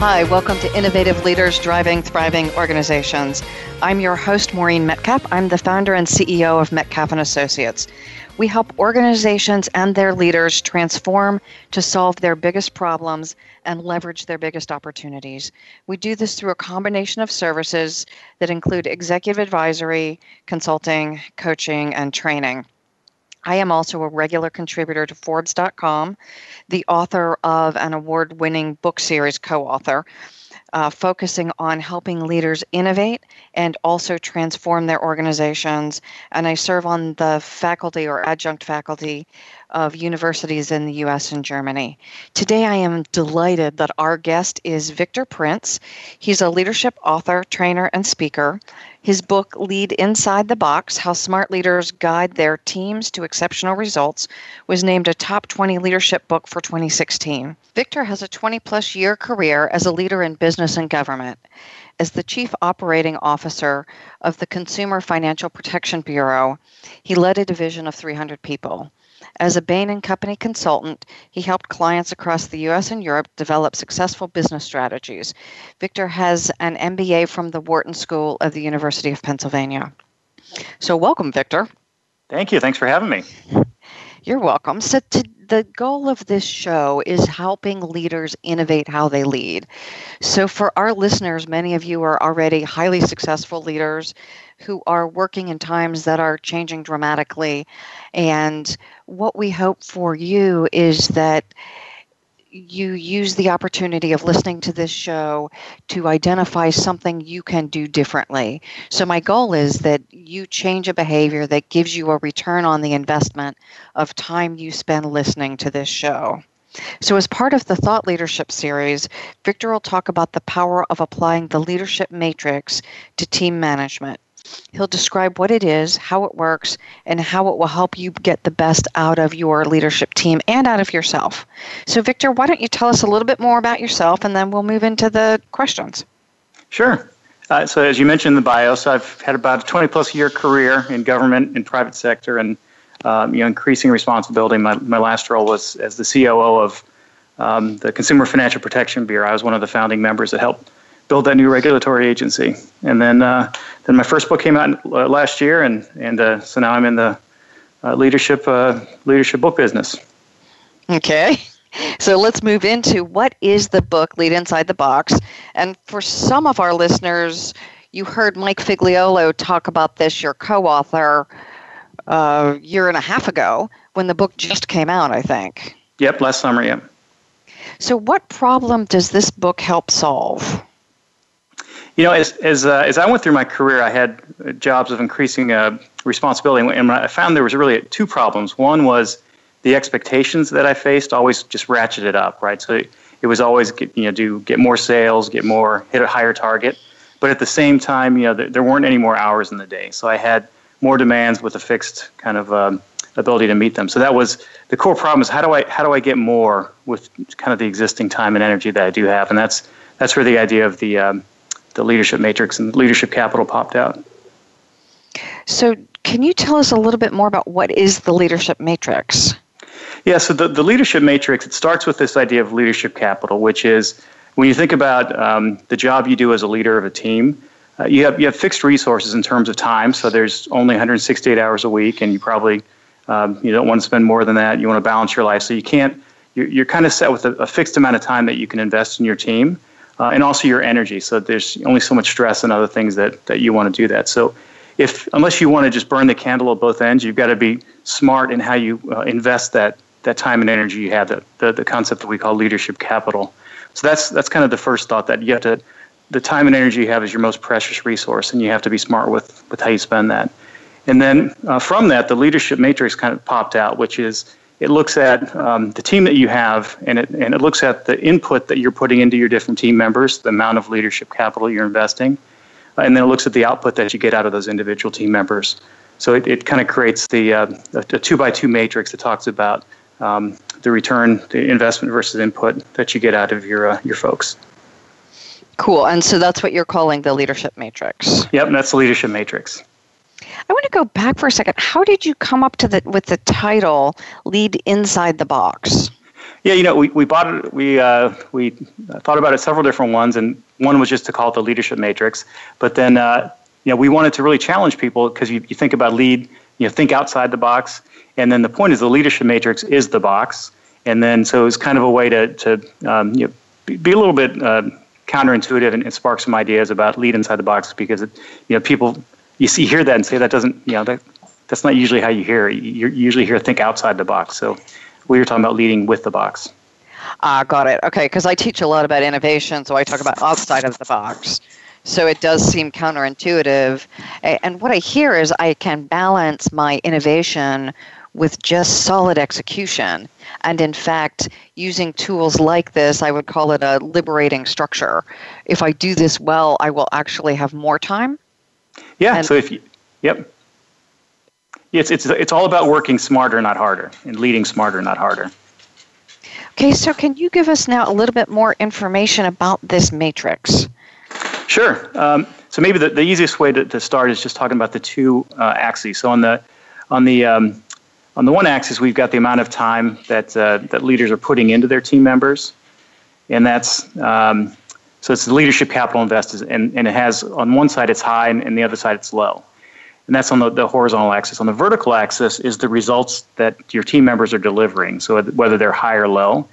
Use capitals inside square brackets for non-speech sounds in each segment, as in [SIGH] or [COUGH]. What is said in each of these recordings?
Hi, welcome to Innovative Leaders Driving Thriving Organizations. I'm your host, Maureen Metcalf. I'm the founder and CEO of Metcalf and Associates. We help organizations and their leaders transform to solve their biggest problems and leverage their biggest opportunities. We do this through a combination of services that include executive advisory, consulting, coaching, and training. I am also a regular contributor to Forbes.com, the author of an award winning book series, co author, uh, focusing on helping leaders innovate and also transform their organizations. And I serve on the faculty or adjunct faculty of universities in the US and Germany. Today, I am delighted that our guest is Victor Prince. He's a leadership author, trainer, and speaker. His book, Lead Inside the Box How Smart Leaders Guide Their Teams to Exceptional Results, was named a top 20 leadership book for 2016. Victor has a 20 plus year career as a leader in business and government. As the Chief Operating Officer of the Consumer Financial Protection Bureau, he led a division of 300 people. As a Bain and Company consultant, he helped clients across the US and Europe develop successful business strategies. Victor has an MBA from the Wharton School of the University of Pennsylvania. So, welcome, Victor. Thank you. Thanks for having me. You're welcome. So, to, the goal of this show is helping leaders innovate how they lead. So, for our listeners, many of you are already highly successful leaders who are working in times that are changing dramatically. And what we hope for you is that you use the opportunity of listening to this show to identify something you can do differently. So, my goal is that you change a behavior that gives you a return on the investment of time you spend listening to this show. So, as part of the Thought Leadership series, Victor will talk about the power of applying the leadership matrix to team management. He'll describe what it is, how it works, and how it will help you get the best out of your leadership team and out of yourself. So, Victor, why don't you tell us a little bit more about yourself and then we'll move into the questions? Sure. Uh, so, as you mentioned in the bio, so I've had about a 20 plus year career in government and private sector and um, you know, increasing responsibility. My, my last role was as the COO of um, the Consumer Financial Protection Bureau. I was one of the founding members that helped build that new regulatory agency. And then, uh, then my first book came out uh, last year, and and uh, so now I'm in the uh, leadership uh, leadership book business. Okay. So let's move into what is the book Lead Inside the Box. And for some of our listeners, you heard Mike Figliuolo talk about this, your co author, a uh, year and a half ago when the book just came out, I think. Yep, last summer, yep. So, what problem does this book help solve? You know, as as uh, as I went through my career, I had jobs of increasing uh, responsibility, and I found there was really two problems. One was the expectations that I faced always just ratcheted up, right? So it was always get, you know do get more sales, get more, hit a higher target, but at the same time, you know, there, there weren't any more hours in the day, so I had more demands with a fixed kind of um, ability to meet them. So that was the core problem: is how do I how do I get more with kind of the existing time and energy that I do have, and that's that's where the idea of the um, the leadership matrix and leadership capital popped out. So, can you tell us a little bit more about what is the leadership matrix? Yeah, so the, the leadership matrix, it starts with this idea of leadership capital, which is when you think about um, the job you do as a leader of a team, uh, you, have, you have fixed resources in terms of time. So there's only 168 hours a week, and you probably Um, you don't want to spend more than that. You want to balance your life, so you can't. You're, you're kind of set with a, a fixed amount of time that you can invest in your team, uh, and also your energy. So there's only so much stress and other things that that you want to do that. So if unless you want to just burn the candle at both ends, you've got to be smart in how you uh, invest that that time and energy you have. The, the the concept that we call leadership capital. So that's that's kind of the first thought that you have to. The time and energy you have is your most precious resource, and you have to be smart with with how you spend that. And then uh, from that, the leadership matrix kind of popped out, which is it looks at um, the team that you have, and it and it looks at the input that you're putting into your different team members, the amount of leadership capital you're investing, uh, and then it looks at the output that you get out of those individual team members. So it, it kind of creates the uh, a, a two by two matrix that talks about um, the return, the investment versus input that you get out of your uh, your folks. Cool. And so that's what you're calling the leadership matrix. Yep, that's the leadership matrix. I want to go back for a second. How did you come up to the with the title "Lead Inside the Box"? Yeah, you know, we, we bought it. We uh, we thought about it several different ones, and one was just to call it the leadership matrix. But then, uh, you know, we wanted to really challenge people because you, you think about lead, you know, think outside the box, and then the point is the leadership matrix is the box, and then so it's kind of a way to to um, you know, be, be, a little bit uh, counterintuitive and, and, spark some ideas about lead inside the box because it, you know people you see hear that and say that doesn't you know that that's not usually how you hear. You usually hear think outside the box. So we were talking about leading with the box. Ah, uh, got it. Okay, because I teach a lot about innovation, so I talk about outside of the box. So it does seem counterintuitive. And what I hear is I can balance my innovation with just solid execution. And in fact, using tools like this, I would call it a liberating structure. If I do this well, I will actually have more time. Yeah. And so if you, yep. It's, it's, it's all about working smarter, not harder, and leading smarter, not harder. Okay, so can you give us now a little bit more information about this matrix? Sure. Um, so maybe the, the easiest way to, to start is just talking about the two uh, axes. So on the on the um, on the one axis, we've got the amount of time that uh, that leaders are putting into their team members, and that's um, so it's the leadership capital invested, and, and it has on one side it's high, and, and the other side it's low, and that's on the, the horizontal axis. On the vertical axis is the results that your team members are delivering, so whether they're high or low.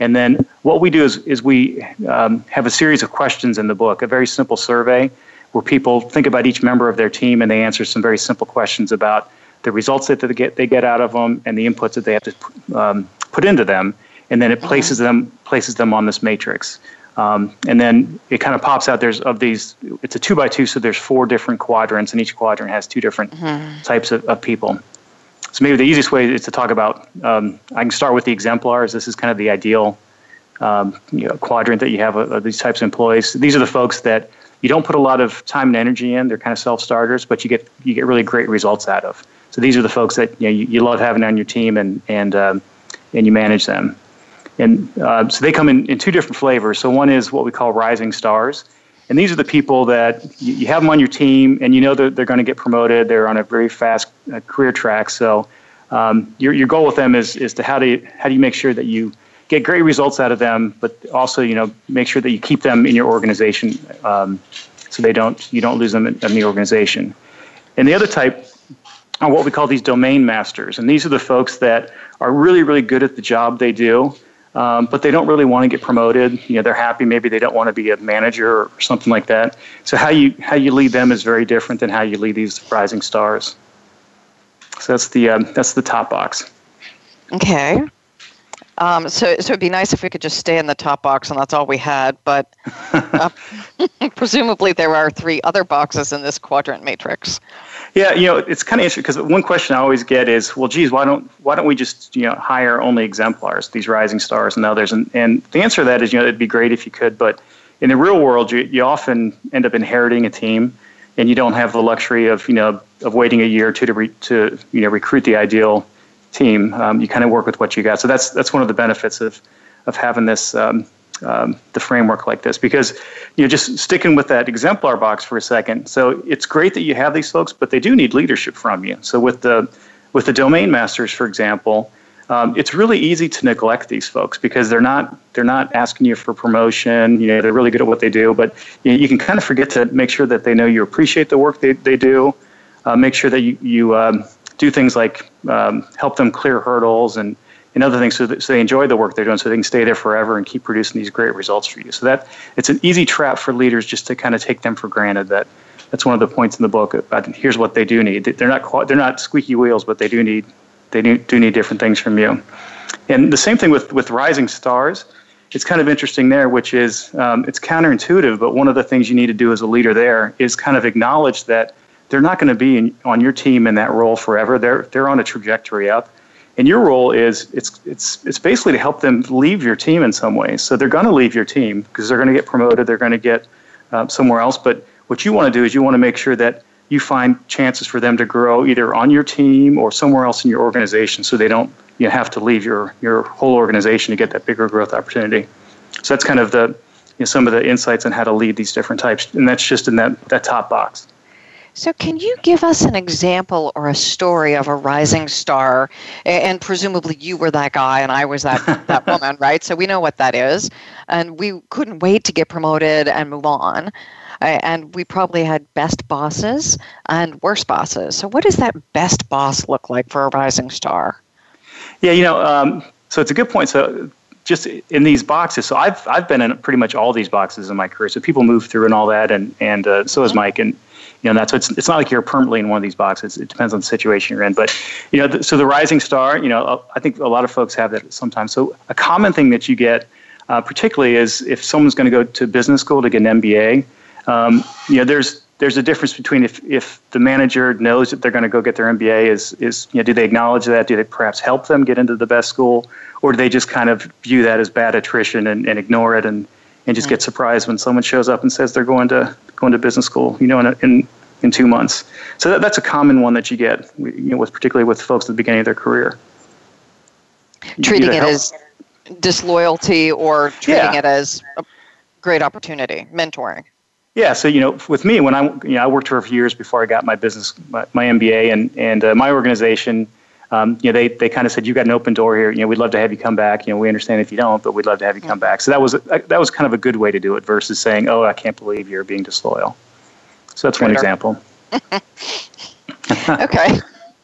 And then what we do is, is we um, have a series of questions in the book, a very simple survey where people think about each member of their team and they answer some very simple questions about the results that they get, they get out of them, and the inputs that they have to um, put into them, and then it places them places them on this matrix. Um, and then it kind of pops out. There's of these. It's a two by two, so there's four different quadrants, and each quadrant has two different mm-hmm. types of, of people. So maybe the easiest way is to talk about. Um, I can start with the exemplars. This is kind of the ideal um, you know, quadrant that you have of, of these types of employees. These are the folks that you don't put a lot of time and energy in. They're kind of self starters, but you get you get really great results out of. So these are the folks that you, know, you, you love having on your team and and um, and you manage them. And uh, so they come in, in two different flavors. So one is what we call rising stars. And these are the people that you, you have them on your team and you know that they're going to get promoted. They're on a very fast uh, career track. So um, your, your goal with them is, is to how do you, how do you make sure that you get great results out of them, but also you know make sure that you keep them in your organization um, so they don't you don't lose them in, in the organization. And the other type are what we call these domain masters. And these are the folks that are really, really good at the job they do, um, but they don't really want to get promoted. You know, they're happy. Maybe they don't want to be a manager or something like that. So how you how you lead them is very different than how you lead these rising stars. So that's the um, that's the top box. Okay. Um, so, so it'd be nice if we could just stay in the top box and that's all we had. But [LAUGHS] uh, [LAUGHS] presumably there are three other boxes in this quadrant matrix. Yeah, you know, it's kind of interesting because one question I always get is, well, geez, why don't why don't we just you know hire only exemplars, these rising stars and others? And and the answer to that is, you know, it'd be great if you could, but in the real world, you you often end up inheriting a team, and you don't have the luxury of you know of waiting a year or two to re, to you know recruit the ideal team. Um, you kind of work with what you got. So that's that's one of the benefits of of having this um, um, the framework like this because you know just sticking with that exemplar box for a second. So it's great that you have these folks, but they do need leadership from you. So with the with the domain masters, for example. Um, it's really easy to neglect these folks because they're not they're not asking you for promotion. You know they're really good at what they do, but you, know, you can kind of forget to make sure that they know you appreciate the work they, they do. Uh, make sure that you, you um, do things like um, help them clear hurdles and, and other things so, that, so they enjoy the work they're doing so they can stay there forever and keep producing these great results for you. So that it's an easy trap for leaders just to kind of take them for granted that that's one of the points in the book about here's what they do need. They're not they're not squeaky wheels, but they do need they do, do need different things from you. And the same thing with, with rising stars. It's kind of interesting there, which is um, it's counterintuitive, but one of the things you need to do as a leader there is kind of acknowledge that they're not going to be in, on your team in that role forever. They're they're on a trajectory up, and your role is it's it's it's basically to help them leave your team in some ways. So they're going to leave your team because they're going to get promoted. They're going to get uh, somewhere else. But what you want to do is you want to make sure that you find chances for them to grow either on your team or somewhere else in your organization, so they don't you know, have to leave your your whole organization to get that bigger growth opportunity. So that's kind of the you know, some of the insights on how to lead these different types, and that's just in that that top box. So, can you give us an example or a story of a rising star? And presumably, you were that guy, and I was that that [LAUGHS] woman, right? So we know what that is, and we couldn't wait to get promoted and move on. And we probably had best bosses and worst bosses. So, what does that best boss look like for a rising star? Yeah, you know, um, so it's a good point. So, just in these boxes. So I've I've been in pretty much all these boxes in my career. So people move through and all that, and and uh, so is mm-hmm. Mike. And you know that's it's it's not like you're permanently in one of these boxes. It depends on the situation you're in. But you know, the, so the rising star, you know, I think a lot of folks have that sometimes. So a common thing that you get, uh, particularly, is if someone's going to go to business school to get an MBA. Um, you know, there's there's a difference between if, if the manager knows that they're going to go get their MBA is is you know do they acknowledge that do they perhaps help them get into the best school or do they just kind of view that as bad attrition and, and ignore it and and just get surprised when someone shows up and says they're going to going to business school, you know, in, in, in two months. So that, that's a common one that you get, you know, with particularly with folks at the beginning of their career. Treating it as disloyalty or treating yeah. it as a great opportunity, mentoring. Yeah, so you know, with me, when I you know I worked for a few years before I got my business my, my MBA, and and uh, my organization um, you know, they, they kind of said, you got an open door here. You know, we'd love to have you come back. You know, we understand if you don't, but we'd love to have you come back. So that was, that was kind of a good way to do it versus saying, oh, I can't believe you're being disloyal. So that's one example. [LAUGHS] [LAUGHS] okay.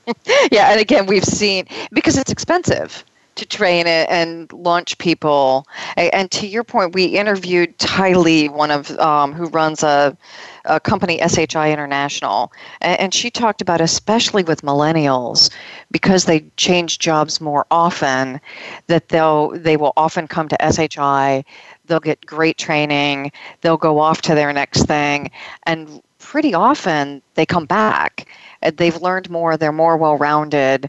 [LAUGHS] yeah, and again, we've seen, because it's expensive to train and launch people. And to your point, we interviewed Thai Lee, one of um, who runs a a company, SHI International, and she talked about, especially with millennials, because they change jobs more often, that they'll they will often come to SHI, they'll get great training, they'll go off to their next thing, and pretty often they come back they've learned more they're more well rounded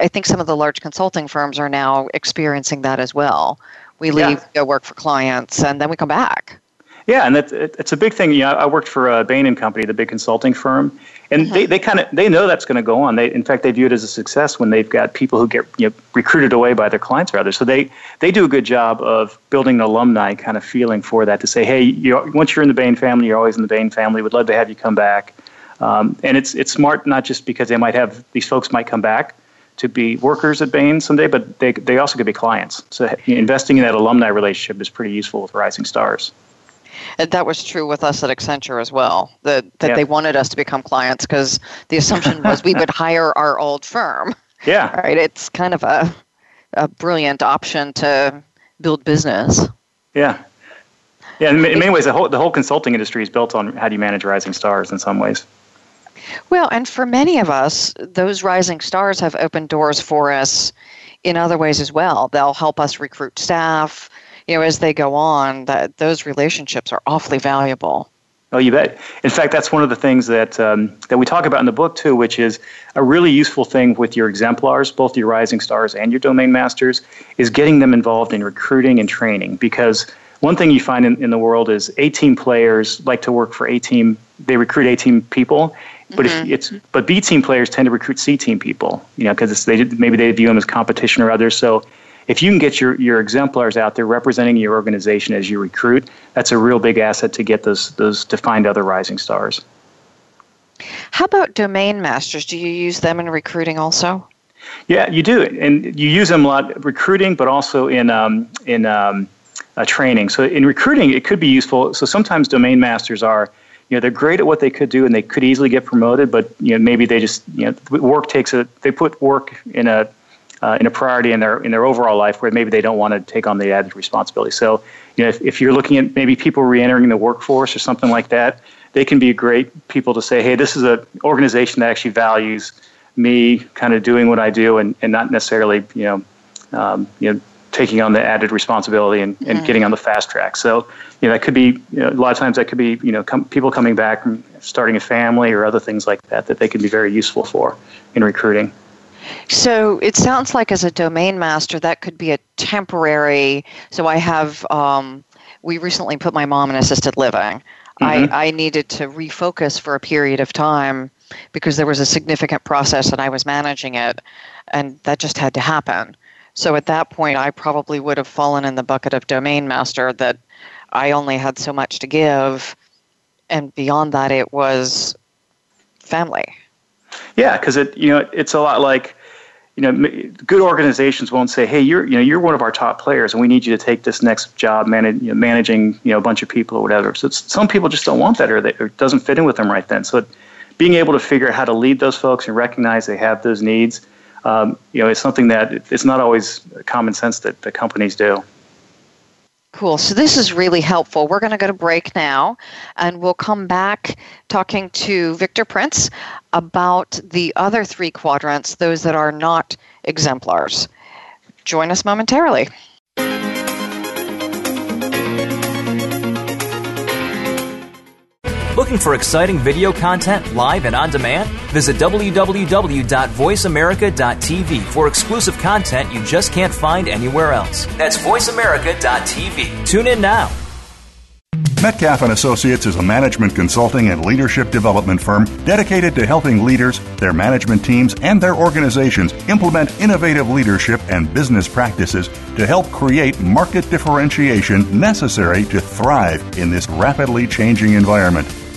i think some of the large consulting firms are now experiencing that as well we leave yeah. go work for clients and then we come back yeah, and it's it's a big thing. You know, I worked for uh, Bain and Company, the big consulting firm, and mm-hmm. they, they kind of they know that's going to go on. They in fact they view it as a success when they've got people who get you know, recruited away by their clients rather. So they they do a good job of building an alumni kind of feeling for that to say, hey, you once you're in the Bain family, you're always in the Bain family. Would love to have you come back. Um, and it's it's smart not just because they might have these folks might come back to be workers at Bain someday, but they they also could be clients. So investing in that alumni relationship is pretty useful with Rising Stars. And that was true with us at Accenture as well. That that yep. they wanted us to become clients because the assumption was we would [LAUGHS] hire our old firm. Yeah. Right. It's kind of a a brilliant option to build business. Yeah. Yeah, in, many ways, the whole the whole consulting industry is built on how do you manage rising stars. In some ways. Well, and for many of us, those rising stars have opened doors for us in other ways as well. They'll help us recruit staff you know, as they go on, that those relationships are awfully valuable. Oh, you bet. In fact, that's one of the things that um, that we talk about in the book too, which is a really useful thing with your exemplars, both your rising stars and your domain masters, is getting them involved in recruiting and training. Because one thing you find in, in the world is A team players like to work for A team. They recruit A team people, but mm-hmm. it's but B team players tend to recruit C team people. You know, because they maybe they view them as competition or others. So if you can get your, your exemplars out there representing your organization as you recruit, that's a real big asset to get those those to find other rising stars. How about domain masters? Do you use them in recruiting also? Yeah, you do, and you use them a lot recruiting, but also in um, in um, uh, training. So in recruiting, it could be useful. So sometimes domain masters are you know they're great at what they could do and they could easily get promoted, but you know maybe they just you know work takes a they put work in a uh, in a priority in their in their overall life where maybe they don't want to take on the added responsibility. So, you know, if, if you're looking at maybe people reentering the workforce or something like that, they can be great people to say, hey, this is an organization that actually values me kind of doing what I do and, and not necessarily, you know, um, you know, taking on the added responsibility and, and mm. getting on the fast track. So, you know, that could be, you know, a lot of times that could be, you know, com- people coming back from starting a family or other things like that that they can be very useful for in recruiting. So it sounds like as a domain master, that could be a temporary. So I have, um, we recently put my mom in assisted living. Mm-hmm. I, I needed to refocus for a period of time because there was a significant process and I was managing it, and that just had to happen. So at that point, I probably would have fallen in the bucket of domain master that I only had so much to give, and beyond that, it was family. Yeah, because it you know it's a lot like you know good organizations won't say hey you're you know you're one of our top players and we need you to take this next job you know, managing you know a bunch of people or whatever. So some people just don't want that or, they, or it doesn't fit in with them right then. So. It, being able to figure out how to lead those folks and recognize they have those needs, um, you know, it's something that it's not always common sense that the companies do. Cool. So this is really helpful. We're going to go to break now, and we'll come back talking to Victor Prince about the other three quadrants, those that are not exemplars. Join us momentarily. Looking for exciting video content live and on demand? Visit www.voiceamerica.tv for exclusive content you just can't find anywhere else. That's voiceamerica.tv. Tune in now. Metcalf and Associates is a management consulting and leadership development firm dedicated to helping leaders, their management teams, and their organizations implement innovative leadership and business practices to help create market differentiation necessary to thrive in this rapidly changing environment.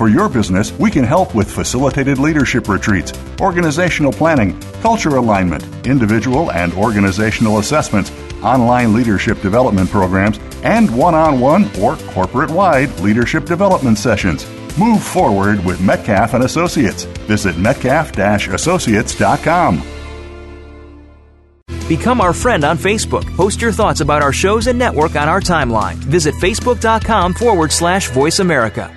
for your business, we can help with facilitated leadership retreats, organizational planning, culture alignment, individual and organizational assessments, online leadership development programs, and one on one or corporate wide leadership development sessions. Move forward with Metcalf and Associates. Visit metcalf-associates.com. Become our friend on Facebook. Post your thoughts about our shows and network on our timeline. Visit facebook.com forward slash voice America.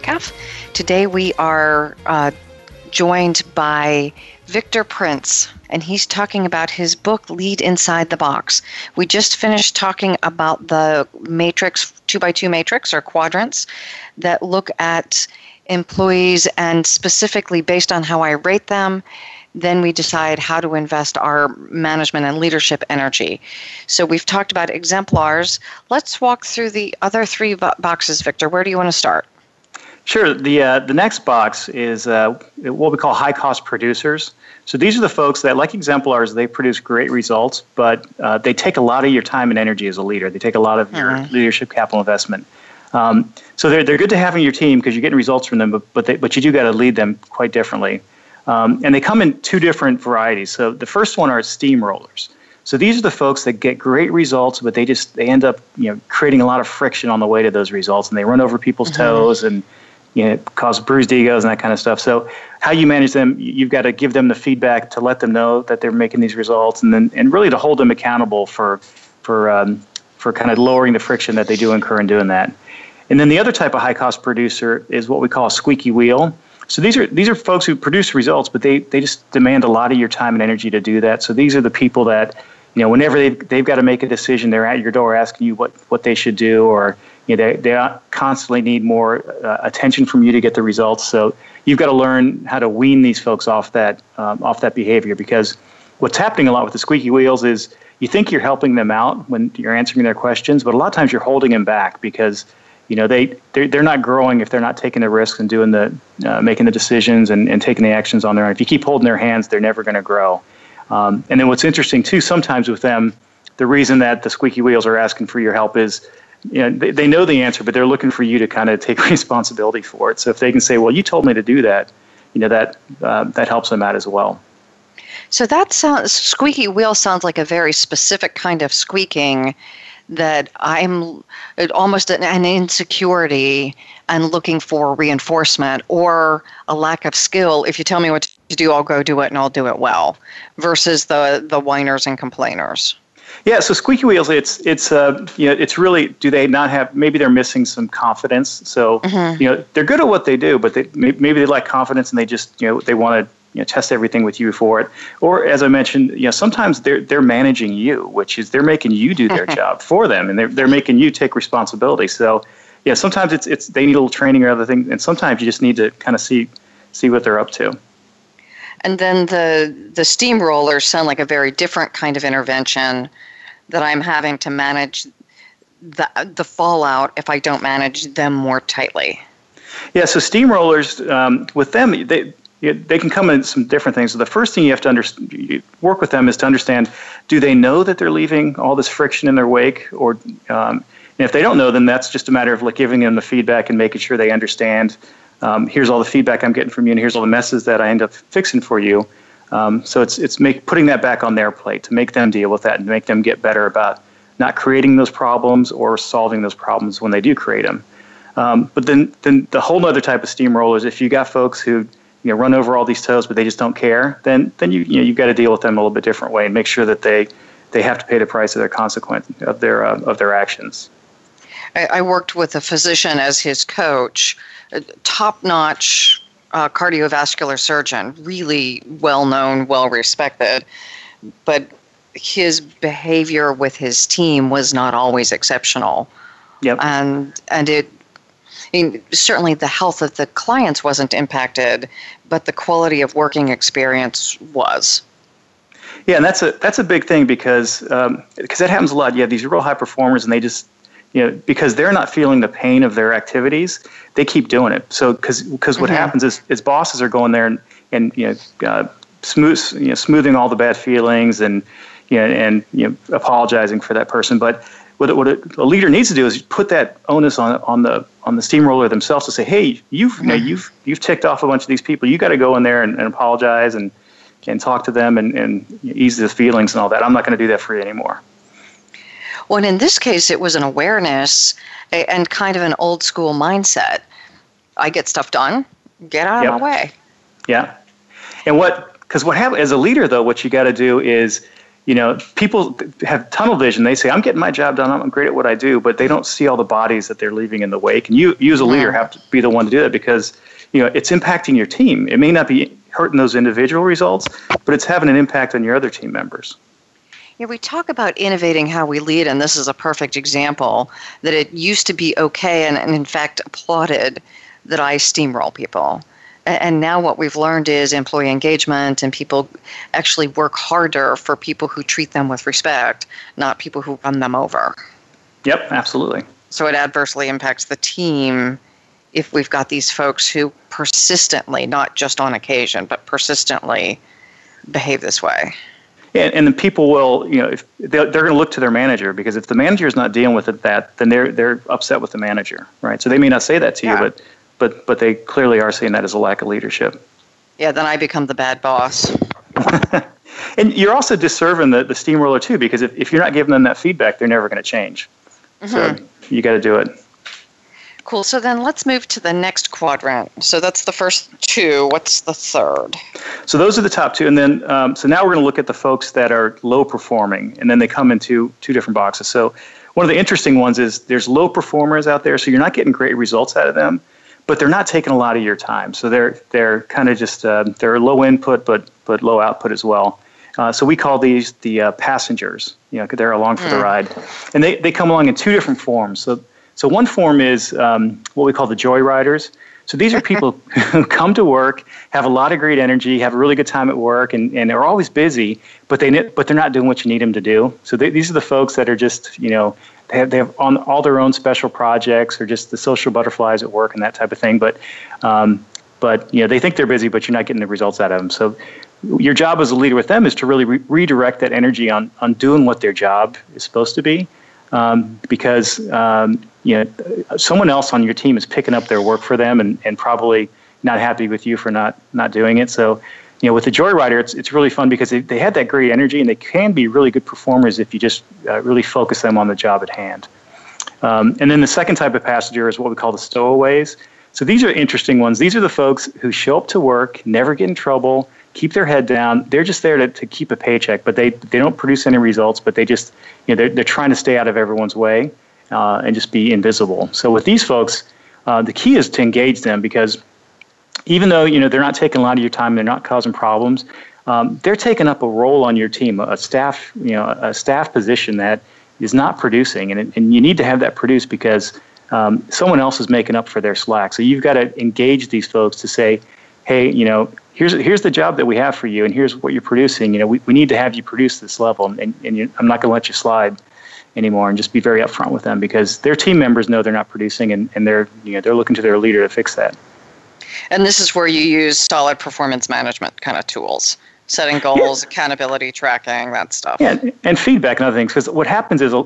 Today we are uh, joined by Victor Prince, and he's talking about his book, Lead Inside the Box. We just finished talking about the matrix, two by two matrix or quadrants that look at employees and specifically based on how I rate them then we decide how to invest our management and leadership energy. So we've talked about exemplars. Let's walk through the other three boxes, Victor. Where do you want to start? Sure. The uh, the next box is uh, what we call high cost producers. So these are the folks that, like exemplars, they produce great results, but uh, they take a lot of your time and energy as a leader. They take a lot of your mm-hmm. leadership capital investment. Um, so they're, they're good to have in your team because you're getting results from them, but but, they, but you do got to lead them quite differently. Um, and they come in two different varieties. So the first one are steamrollers. So these are the folks that get great results, but they just they end up you know creating a lot of friction on the way to those results, and they run over people's mm-hmm. toes and you know cause bruised egos and that kind of stuff. So how you manage them, you've got to give them the feedback to let them know that they're making these results, and then and really to hold them accountable for for um, for kind of lowering the friction that they do incur in doing that. And then the other type of high cost producer is what we call a squeaky wheel. So these are these are folks who produce results, but they, they just demand a lot of your time and energy to do that. So these are the people that, you know, whenever they've, they've got to make a decision, they're at your door asking you what, what they should do, or you know, they, they constantly need more uh, attention from you to get the results. So you've got to learn how to wean these folks off that um, off that behavior because what's happening a lot with the squeaky wheels is you think you're helping them out when you're answering their questions, but a lot of times you're holding them back because you know they they're, they're not growing if they're not taking the risks and doing the uh, making the decisions and, and taking the actions on their own. If you keep holding their hands, they're never going to grow. Um, and then what's interesting too, sometimes with them, the reason that the squeaky wheels are asking for your help is you know, they, they know the answer, but they're looking for you to kind of take [LAUGHS] responsibility for it. So if they can say, "Well, you told me to do that," you know that uh, that helps them out as well. So that sounds squeaky wheel sounds like a very specific kind of squeaking that I'm almost an, insecurity and looking for reinforcement or a lack of skill. If you tell me what to do, I'll go do it and I'll do it well. Versus the the whiners and complainers. Yeah, so squeaky wheels, it's it's uh, you know, it's really do they not have maybe they're missing some confidence. So mm-hmm. you know they're good at what they do, but they maybe they lack confidence and they just you know they want to you know, test everything with you for it. Or as I mentioned, you know, sometimes they're they're managing you, which is they're making you do their [LAUGHS] job for them, and they're they're making you take responsibility. So, yeah, sometimes it's it's they need a little training or other things, and sometimes you just need to kind of see see what they're up to. And then the the steamrollers sound like a very different kind of intervention that I'm having to manage the the fallout if I don't manage them more tightly. Yeah, so steamrollers um, with them, they they can come in some different things. So the first thing you have to under, work with them is to understand: do they know that they're leaving all this friction in their wake, or um, and if they don't know, then that's just a matter of like giving them the feedback and making sure they understand. Um, here's all the feedback I'm getting from you, and here's all the messes that I end up fixing for you. Um, so it's it's make, putting that back on their plate to make them deal with that and make them get better about not creating those problems or solving those problems when they do create them. Um, but then then the whole other type of steamroller is if you got folks who you know run over all these toes, but they just don't care, then then you you know you've got to deal with them a little bit different way and make sure that they they have to pay the price of their consequence of their uh, of their actions. I, I, worked with a physician as his coach, top notch uh, cardiovascular surgeon, really well known, well respected, but his behavior with his team was not always exceptional. Yep. And and it I mean, certainly the health of the clients wasn't impacted, but the quality of working experience was. Yeah, and that's a that's a big thing because um, because that happens a lot. You have these real high performers, and they just you know because they're not feeling the pain of their activities, they keep doing it. So because because what mm-hmm. happens is is bosses are going there and and you know uh, smooth you know smoothing all the bad feelings and you know and you know apologizing for that person, but what, what a, leader needs to do is put that onus on on the on the steamroller themselves to say, hey, you've you know, mm-hmm. you've you've ticked off a bunch of these people. You got to go in there and, and, apologize and and talk to them and, and ease the feelings and all that. I'm not going to do that for you anymore. Well, in this case, it was an awareness and kind of an old school mindset. I get stuff done. Get out of yep. my way. Yeah. And what because what happens as a leader though, what you got to do is you know, people have tunnel vision. They say, I'm getting my job done. I'm great at what I do, but they don't see all the bodies that they're leaving in the wake. And you, you as a leader, have to be the one to do that because, you know, it's impacting your team. It may not be hurting those individual results, but it's having an impact on your other team members. Yeah, we talk about innovating how we lead, and this is a perfect example that it used to be okay and, and in fact applauded that I steamroll people. And now what we've learned is employee engagement and people actually work harder for people who treat them with respect not people who run them over. Yep absolutely. So it adversely impacts the team if we've got these folks who persistently not just on occasion but persistently behave this way and, and the people will, you know, if they're, they're going to look to their manager because if the manager is not dealing with it, that then they're they're upset with the manager, right? So they may not say that to yeah. you, but but but they clearly are seeing that as a lack of leadership. Yeah, then I become the bad boss. [LAUGHS] and you're also disserving the, the steamroller too, because if, if you're not giving them that feedback, they're never going to change. Mm-hmm. So you got to do it. Cool. So then let's move to the next quadrant. So that's the first two. What's the third? So those are the top two, and then um, so now we're going to look at the folks that are low performing, and then they come into two different boxes. So one of the interesting ones is there's low performers out there, so you're not getting great results out of them but they're not taking a lot of your time. So they're they're kind of just uh, they're low input but but low output as well. Uh, so we call these the uh, passengers. You know, they're along for mm. the hmm. ride, and they, they come along in two different forms. So so one form is um, what we call the joyriders. So these are people [LAUGHS] [LAUGHS] who come to work, have a lot of great energy, have a really good time at work, and, and are always busy, but they but they're not doing what you need them to do. So they, these are the folks that are just you know they have, they have on all their own special projects or just the social butterflies at work and that type of thing. But um, but you know they think they're busy, but you're not getting the results out of them. So your job as a leader with them is to really re- redirect that energy on on doing what their job is supposed to be. Um, because um, you know someone else on your team is picking up their work for them and, and probably not happy with you for not not doing it. So you know with the Joyrider, it's it's really fun because they, they had that great energy and they can be really good performers if you just uh, really focus them on the job at hand. Um, and then the second type of passenger is what we call the stowaways. So these are interesting ones. These are the folks who show up to work, never get in trouble, keep their head down. They're just there to, to keep a paycheck, but they, they don't produce any results, but they just, you know, they're, they're trying to stay out of everyone's way uh, and just be invisible. So with these folks, uh, the key is to engage them because even though, you know, they're not taking a lot of your time, they're not causing problems, um, they're taking up a role on your team, a staff, you know, a staff position that is not producing. And, and you need to have that produced because um, someone else is making up for their slack. So you've got to engage these folks to say, hey, you know, here's here's the job that we have for you, and here's what you're producing. You know, we, we need to have you produce this level, and, and you, I'm not going to let you slide anymore, and just be very upfront with them because their team members know they're not producing, and, and they're you know they're looking to their leader to fix that. And this is where you use solid performance management kind of tools setting goals, yeah. accountability, tracking, that stuff. Yeah, and feedback and other things. Because what happens is a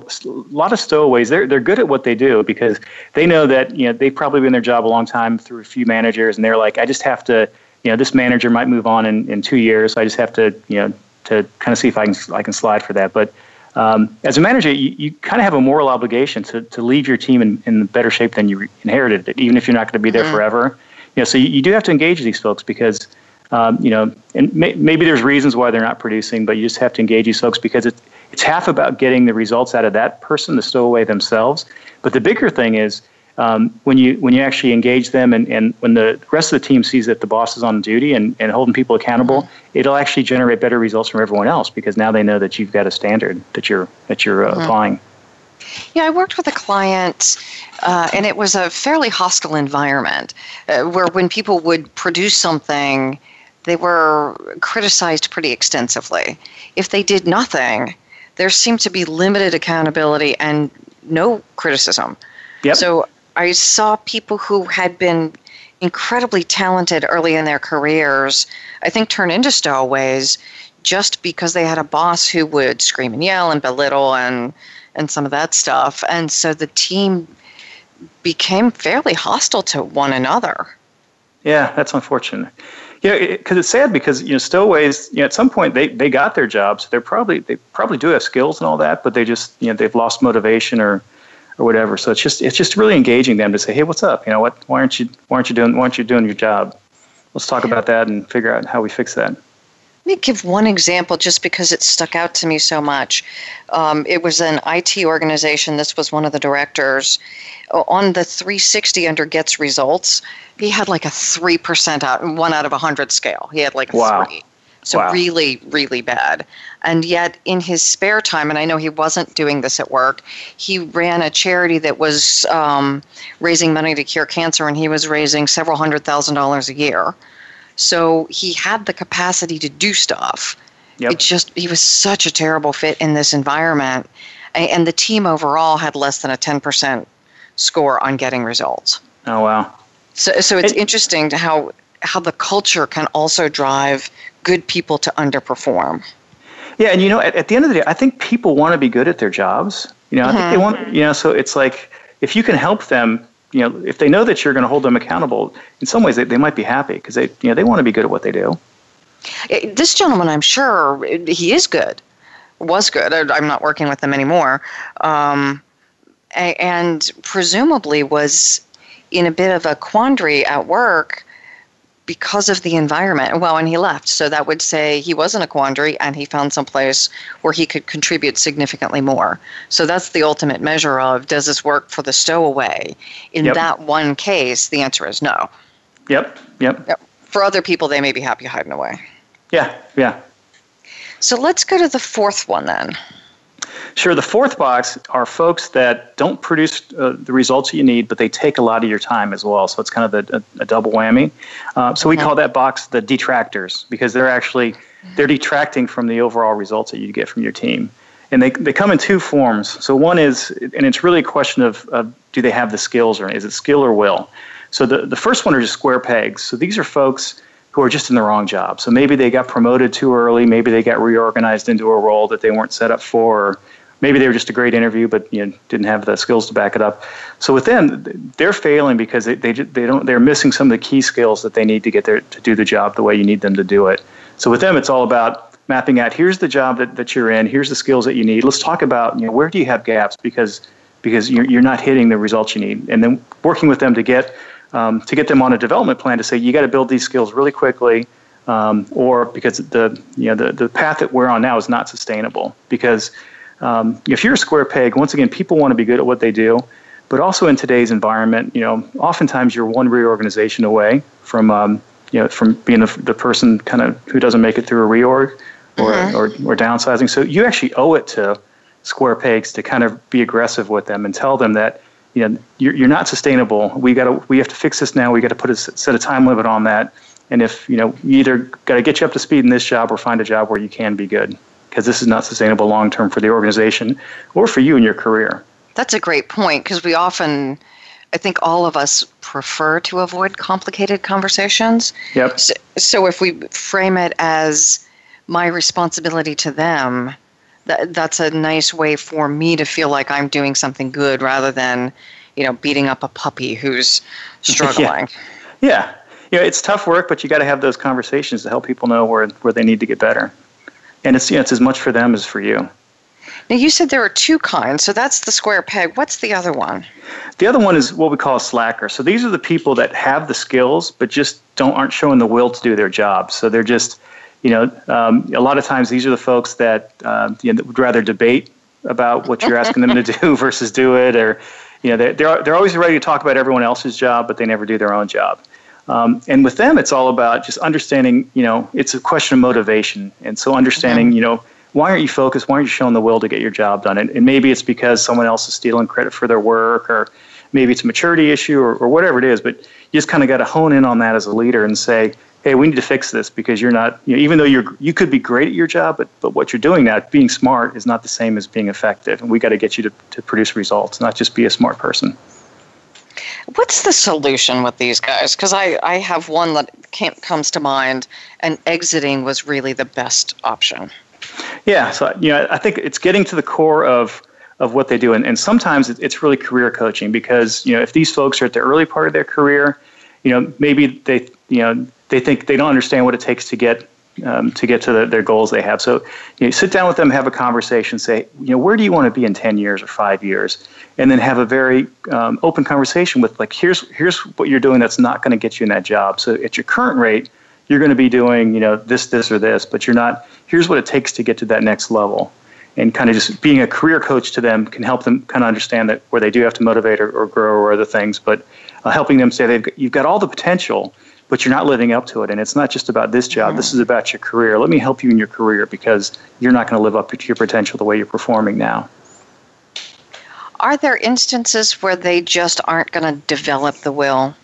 lot of stowaways they're they're good at what they do because they know that you know they've probably been in their job a long time through a few managers, and they're like, I just have to, you know, this manager might move on in, in two years, so I just have to, you know, to kind of see if I can I can slide for that. But um, as a manager, you, you kind of have a moral obligation to, to leave your team in, in better shape than you inherited it, even if you're not going to be there mm-hmm. forever. You know, so you, you do have to engage these folks because um, you know, and may, maybe there's reasons why they're not producing, but you just have to engage these folks because it's it's half about getting the results out of that person, the stowaway themselves. But the bigger thing is um, when you when you actually engage them, and, and when the rest of the team sees that the boss is on duty and, and holding people accountable, mm-hmm. it'll actually generate better results from everyone else because now they know that you've got a standard that you're that you're uh, mm-hmm. applying. Yeah, I worked with a client, uh, and it was a fairly hostile environment uh, where when people would produce something they were criticized pretty extensively. If they did nothing, there seemed to be limited accountability and no criticism. Yep. So I saw people who had been incredibly talented early in their careers, I think turn into stowaways just because they had a boss who would scream and yell and belittle and and some of that stuff. And so the team became fairly hostile to one another. Yeah, that's unfortunate. Yeah, because it, it's sad because you know stowaways. You know, at some point they, they got their jobs. They're probably they probably do have skills and all that, but they just you know they've lost motivation or or whatever. So it's just it's just really engaging them to say, hey, what's up? You know, what? Why aren't you why aren't you doing why aren't you doing your job? Let's talk about that and figure out how we fix that. Let me give one example just because it stuck out to me so much. Um, it was an IT organization. This was one of the directors. On the 360 under Gets Results, he had like a 3% out, one out of 100 scale. He had like a wow. 3. So wow. really, really bad. And yet, in his spare time, and I know he wasn't doing this at work, he ran a charity that was um, raising money to cure cancer, and he was raising several hundred thousand dollars a year. So he had the capacity to do stuff. Yep. It just he was such a terrible fit in this environment, and the team overall had less than a ten percent score on getting results. Oh wow! So, so it's it, interesting to how how the culture can also drive good people to underperform. Yeah, and you know, at, at the end of the day, I think people want to be good at their jobs. You know, mm-hmm. I think they want. Mm-hmm. You know, so it's like if you can help them, you know, if they know that you're going to hold them accountable, in some ways they, they might be happy because they, you know, they want to be good at what they do. This gentleman, I'm sure he is good, was good. I'm not working with them anymore, um, and presumably was in a bit of a quandary at work because of the environment. Well, and he left. So that would say he was in a quandary and he found some place where he could contribute significantly more. So that's the ultimate measure of does this work for the stowaway? In Yep. that one case, the answer is no. Yep, yep, Yep. For other people, they may be happy hiding away. yeah, yeah. So let's go to the fourth one then. Sure. The fourth box are folks that don't produce uh, the results that you need, but they take a lot of your time as well. So it's kind of a, a, a double whammy. Uh, so we call that box the detractors because they're actually they're detracting from the overall results that you get from your team. And they, they come in two forms. So one is, and it's really a question of, of do they have the skills or is it skill or will? So the, the first one are just square pegs. So these are folks who are just in the wrong job. So maybe they got promoted too early, maybe they got reorganized into a role that they weren't set up for, or maybe they were just a great interview but you know didn't have the skills to back it up. So with them, they're failing because they, they, they don't they're missing some of the key skills that they need to get there to do the job the way you need them to do it. So with them, it's all about mapping out here's the job that, that you're in, here's the skills that you need. Let's talk about you know where do you have gaps because because you're, you're not hitting the results you need, and then working with them to get um, to get them on a development plan to say you got to build these skills really quickly, um, or because the you know the, the path that we're on now is not sustainable. Because um, if you're a square peg, once again, people want to be good at what they do, but also in today's environment, you know, oftentimes you're one reorganization away from um, you know from being the, the person kind of who doesn't make it through a reorg or, or or downsizing. So you actually owe it to square pegs to kind of be aggressive with them and tell them that you know you're, you're not sustainable. We got to we have to fix this now. We got to put a set a time limit on that. And if you know you either got to get you up to speed in this job or find a job where you can be good because this is not sustainable long term for the organization or for you in your career. That's a great point because we often, I think all of us prefer to avoid complicated conversations. Yep. So, so if we frame it as my responsibility to them, that, that's a nice way for me to feel like I'm doing something good rather than, you know, beating up a puppy who's [LAUGHS] struggling. Yeah. You know, it's tough work, but you got to have those conversations to help people know where, where they need to get better. And it's, you know, it's as much for them as for you. Now, you said there are two kinds, so that's the square peg. What's the other one? The other one is what we call a slacker. So these are the people that have the skills, but just don't aren't showing the will to do their job. So they're just, you know, um, a lot of times these are the folks that, um, you know, that would rather debate about what you're asking them to [LAUGHS] do versus do it, or, you know, they're, they're they're always ready to talk about everyone else's job, but they never do their own job. Um, and with them, it's all about just understanding, you know, it's a question of motivation. And so understanding, you know, why aren't you focused? Why aren't you showing the will to get your job done? And, and maybe it's because someone else is stealing credit for their work, or maybe it's a maturity issue, or, or whatever it is. But you just kind of got to hone in on that as a leader and say, hey, we need to fix this because you're not, you know, even though you're, you could be great at your job, but, but what you're doing now, being smart, is not the same as being effective. And we got to get you to, to produce results, not just be a smart person. What's the solution with these guys? Because I, I have one that comes to mind, and exiting was really the best option. Yeah, so you know, I think it's getting to the core of of what they do, and, and sometimes it- it's really career coaching because you know if these folks are at the early part of their career, you know maybe they you know they think they don't understand what it takes to get um, to get to the, their goals they have. So you know, sit down with them, have a conversation, say you know where do you want to be in ten years or five years, and then have a very um, open conversation with like here's here's what you're doing that's not going to get you in that job. So at your current rate, you're going to be doing you know this this or this, but you're not. Here's what it takes to get to that next level and kind of just being a career coach to them can help them kind of understand that where they do have to motivate or, or grow or other things, but uh, helping them say they've got, you've got all the potential, but you're not living up to it, and it's not just about this job. This mm-hmm. is about your career. Let me help you in your career because you're not going to live up to your potential the way you're performing now. Are there instances where they just aren't going to develop the will?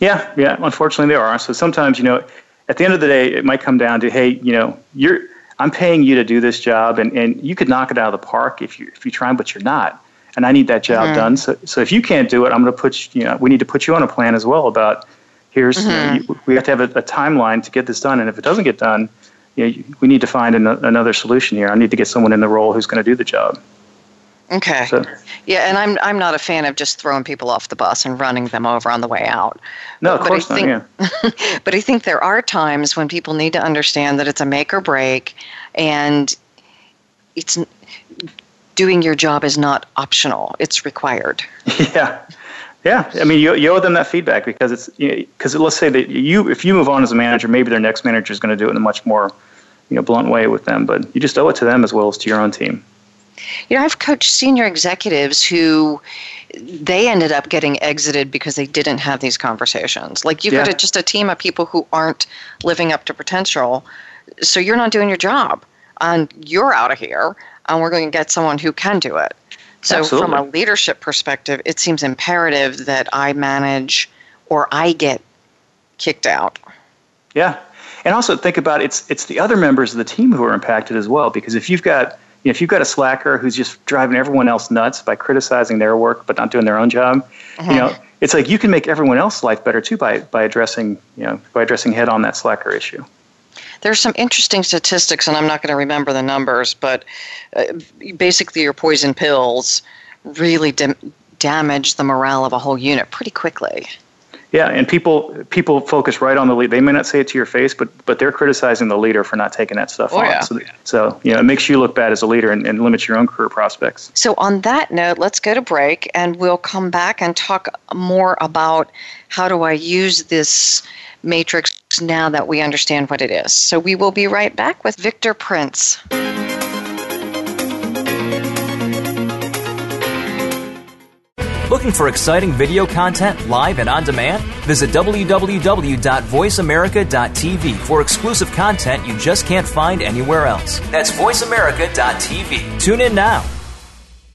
Yeah, yeah. Unfortunately, there are. So sometimes, you know, at the end of the day, it might come down to, hey, you know, you're I'm paying you to do this job, and, and you could knock it out of the park if you if you try, but you're not. And I need that job mm-hmm. done. So so if you can't do it, I'm going to put you, you know we need to put you on a plan as well about here's you know, mm-hmm. we have to have a, a timeline to get this done, and if it doesn't get done, you know, we need to find an, another solution here. I need to get someone in the role who's going to do the job. Okay. So Yeah, and I'm I'm not a fan of just throwing people off the bus and running them over on the way out. no, of But I course not. think- Yeah. [LAUGHS] But I think there are times when people need to understand that it's a make or break, and it's doing your job is not optional; it's required. [LAUGHS] Yeah, Yeah, I mean, you, you owe them that feedback because it's because you know, let's say that you if you move on as a manager, maybe their next manager is going to do it in a much more you know blunt way with them, but you just owe it to them as well as to your own team. You know, I've coached senior executives who they ended up getting exited because they didn't have these conversations. Like you've yeah. got a, just a team of people who aren't living up to potential, so you're not doing your job, and you're out of here, and we're going to get someone who can do it. So, Absolutely. from a leadership perspective, it seems imperative that I manage or I get kicked out. Yeah, and also think about it's it's the other members of the team who are impacted as well. Because if you've got you know, if you've got a slacker who's just driving everyone else nuts by criticizing their work but not doing their own job, mm-hmm. you know, it's like you can make everyone else's life better too by by addressing you know by addressing head on that slacker issue. There's some interesting statistics, and I'm not going to remember the numbers, but uh, basically, your poison pills really da- damage the morale of a whole unit pretty quickly. Yeah, and people people focus right on the lead. They may not say it to your face, but but they're criticizing the leader for not taking that stuff oh, on. Yeah. So, so you know, it makes you look bad as a leader and, and limits your own career prospects. So on that note, let's go to break, and we'll come back and talk more about how do I use this matrix now that we understand what it is. So we will be right back with Victor Prince. Looking for exciting video content live and on demand? Visit www.voiceamerica.tv for exclusive content you just can't find anywhere else. That's voiceamerica.tv. Tune in now.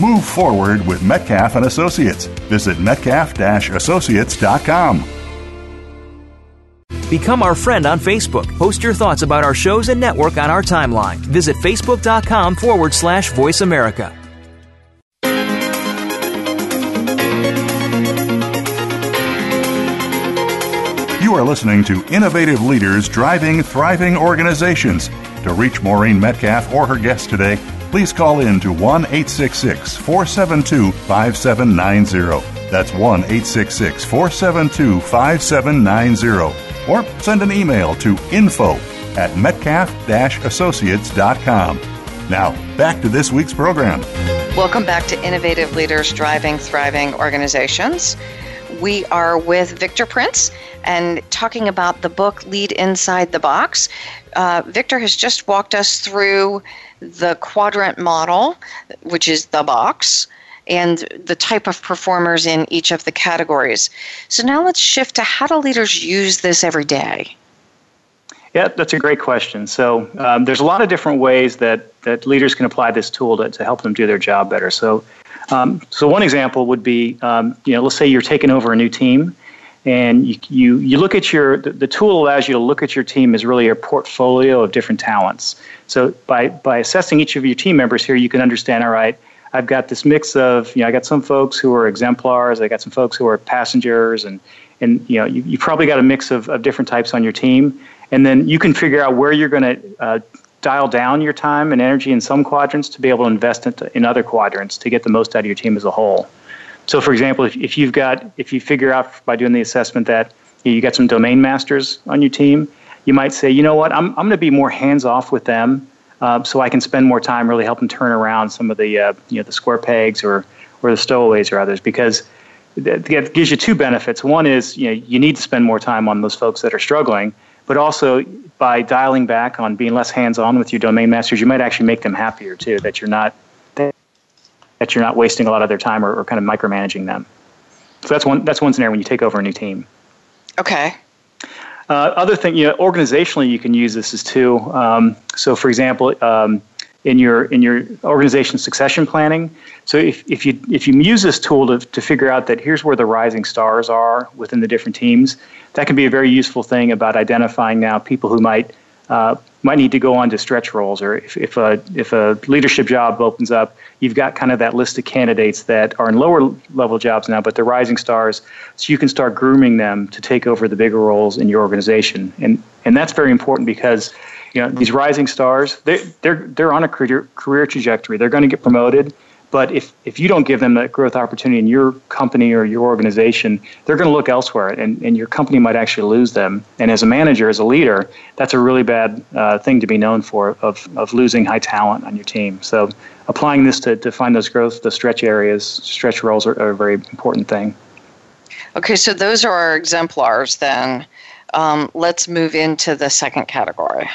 Move forward with Metcalf and Associates. Visit metcalf-associates.com. Become our friend on Facebook. Post your thoughts about our shows and network on our timeline. Visit facebook.com forward slash voice America. You are listening to Innovative Leaders Driving Thriving Organizations. To reach Maureen Metcalf or her guest today, please call in to 1 866 472 5790. That's 1 866 472 5790. Or send an email to info at metcalf associates.com. Now, back to this week's program. Welcome back to Innovative Leaders Driving Thriving Organizations. We are with Victor Prince and talking about the book Lead Inside the Box. Uh, Victor has just walked us through the quadrant model, which is the box, and the type of performers in each of the categories. So now let's shift to how do leaders use this every day? Yeah, that's a great question. So um, there's a lot of different ways that, that leaders can apply this tool to, to help them do their job better. So, um, so one example would be, um, you know, let's say you're taking over a new team and you, you, you look at your the, the, tool allows you to look at your team as really a portfolio of different talents. So by by assessing each of your team members here you can understand all right i've got this mix of you know i got some folks who are exemplars i got some folks who are passengers and and you know you, you probably got a mix of, of different types on your team. And then you can figure out where you're going to uh, dial down your time and energy in some quadrants to be able to invest in, in other quadrants to get the most out of your team as a whole so, for example, if, if you've got if you figure out by doing the assessment that you got some domain masters on your team, you might say, you know what, I'm I'm going to be more hands off with them, uh, so I can spend more time really helping turn around some of the uh, you know the square pegs or or the stowaways or others because that gives you two benefits. One is you know you need to spend more time on those folks that are struggling, but also by dialing back on being less hands on with your domain masters, you might actually make them happier too. That you're not that you're not wasting a lot of their time or, or kind of micromanaging them. So that's one that's one scenario when you take over a new team. Okay. Uh, other thing, you know, organizationally, you can use this as too. Um, so, for example, um, in your in your organization succession planning. So, if, if you if you use this tool to to figure out that here's where the rising stars are within the different teams, that can be a very useful thing about identifying now people who might uh, might need to go on to stretch roles, or if, if a if a leadership job opens up, you've got kind of that list of candidates that are in lower level jobs now, but they're rising stars, so you can start grooming them to take over the bigger roles in your organization, and and that's very important because you know these rising stars they they're they're on a career career trajectory, they're going to get promoted, but if, if you don't give them that growth opportunity in your company or your organization, they're going to look elsewhere, and, and your company might actually lose them. And as a manager, as a leader, that's a really bad uh, thing to be known for of, of losing high talent on your team. So applying this to, to find those growth, the stretch areas, stretch roles are, are a very important thing. Okay, so those are our exemplars then. Um, let's move into the second category.